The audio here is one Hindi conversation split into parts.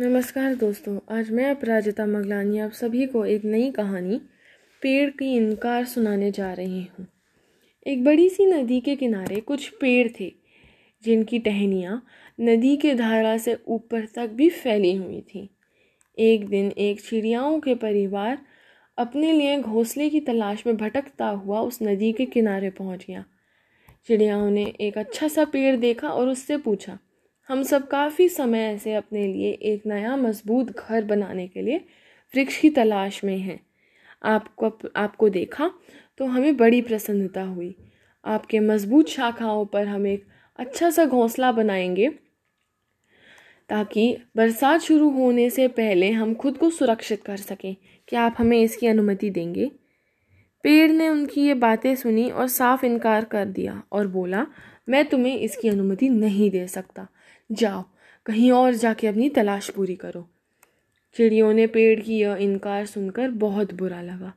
नमस्कार दोस्तों, आज मैं अपराजिता मगलानी, आप सभी को एक नई कहानी, पेड़ की इनकार सुनाने जा रही हूँ। एक बड़ी सी नदी के किनारे कुछ पेड़ थे, जिनकी टहनियाँ नदी के धारा से ऊपर तक भी फैली हुई थी। एक दिन एक चिड़ियाओं के परिवार अपने लिए घोंसले की तलाश में भटकता हुआ उस नदी के किनारे पहुँच गया। चिड़ियाओं ने एक अच्छा सा पेड़ देखा और उससे पूछा हम सब काफ़ी समय से अपने लिए एक नया मज़बूत घर बनाने के लिए वृक्ष की तलाश में हैं। आपको आपको देखा तो हमें बड़ी प्रसन्नता हुई। आपके मज़बूत शाखाओं पर हम एक अच्छा सा घोंसला बनाएँगे ताकि बरसात शुरू होने से पहले हम खुद को सुरक्षित कर सकें। क्या आप हमें इसकी अनुमति देंगे? पेड़ ने उनकी ये बातें सुनी और साफ़ इनकार कर दिया और बोला, मैं तुम्हें इसकी अनुमति नहीं दे सकता। जाओ, कहीं और जाके अपनी तलाश पूरी करो। चिड़ियों ने पेड़ की यह इनकार सुनकर बहुत बुरा लगा।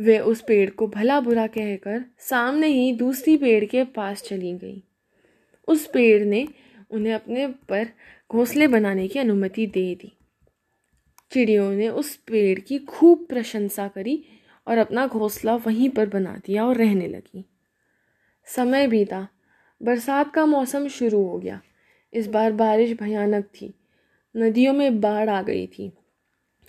वे उस पेड़ को भला बुरा कहकर सामने ही दूसरी पेड़ के पास चली गई। उस पेड़ ने उन्हें अपने पर घोंसले बनाने की अनुमति दे दी। चिड़ियों ने उस पेड़ की खूब प्रशंसा करी और अपना घोंसला वहीं पर बना दिया और रहने लगी। समय बीता, बरसात का मौसम शुरू हो गया। इस बार बारिश भयानक थी। नदियों में बाढ़ आ गई थी।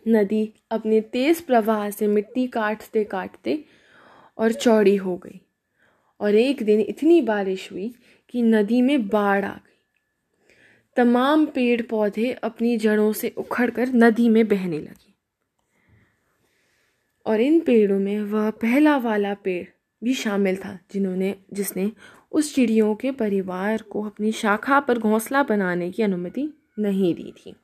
नदी अपने तेज़ प्रवाह से मिट्टी काटते काटते और चौड़ी हो गई। और एक दिन इतनी बारिश हुई कि नदी में बाढ़ आ गई। तमाम पेड़ पौधे अपनी जड़ों से उखड़कर नदी में बहने लगे। और इन पेड़ों में वह पहला वाला पेड़ भी शामिल था जिन्होंने, जिसने उस चिड़ियों के परिवार को अपनी शाखा पर घोंसला बनाने की अनुमति नहीं दी थी।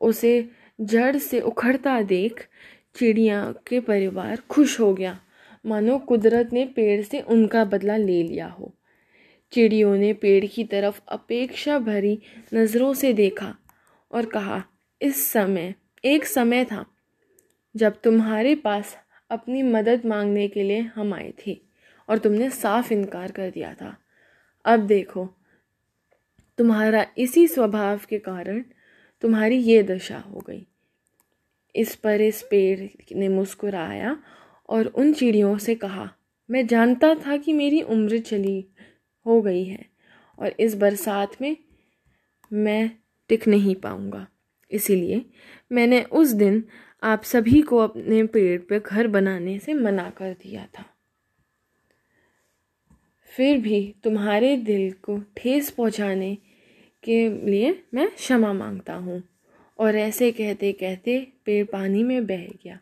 उसे जड़ से उखड़ता देख चिड़िया के परिवार खुश हो गया। मानो कुदरत ने पेड़ से उनका बदला ले लिया हो। चिड़ियों ने पेड़ की तरफ़ अपेक्षा भरी नज़रों से देखा और कहा, इस समय, एक समय था जब तुम्हारे पास अपनी मदद मांगने के लिए हम आए थे। और तुमने साफ़ इनकार कर दिया था। अब देखो, तुम्हारा इसी स्वभाव के कारण तुम्हारी ये दशा हो गई। इस पर इस पेड़ ने मुस्कुराया और उन चिड़ियों से कहा, मैं जानता था कि मेरी उम्र चली हो गई है और इस बरसात में मैं टिक नहीं पाऊँगा। इसीलिए मैंने उस दिन आप सभी को अपने पेड़ पर घर बनाने से मना कर दिया था। फिर भी तुम्हारे दिल को ठेस पहुँचाने के लिए मैं क्षमा माँगता हूँ। और ऐसे कहते कहते पेड़ पानी में बह गया।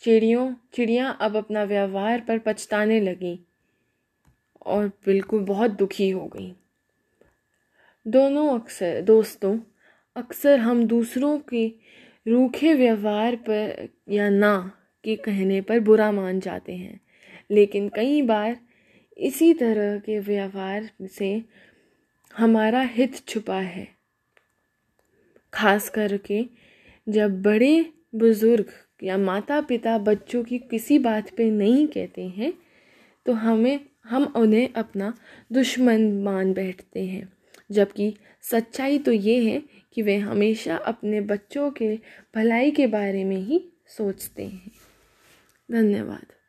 चिड़ियों, चिड़ियाँ अब अपना व्यवहार पर पछताने लगीं और बिल्कुल बहुत दुखी हो गई। दोनों अक्सर, दोस्तों, अक्सर हम दूसरों के रूखे व्यवहार पर या ना के कहने पर बुरा मान जाते हैं। लेकिन कई बार इसी तरह के व्यवहार से हमारा हित छुपा है। खास करके जब बड़े बुज़ुर्ग या माता पिता बच्चों की किसी बात पे नहीं कहते हैं तो हमें, हम उन्हें अपना दुश्मन मान बैठते हैं। जबकि सच्चाई तो ये है कि वे हमेशा अपने बच्चों के भलाई के बारे में ही सोचते हैं। धन्यवाद।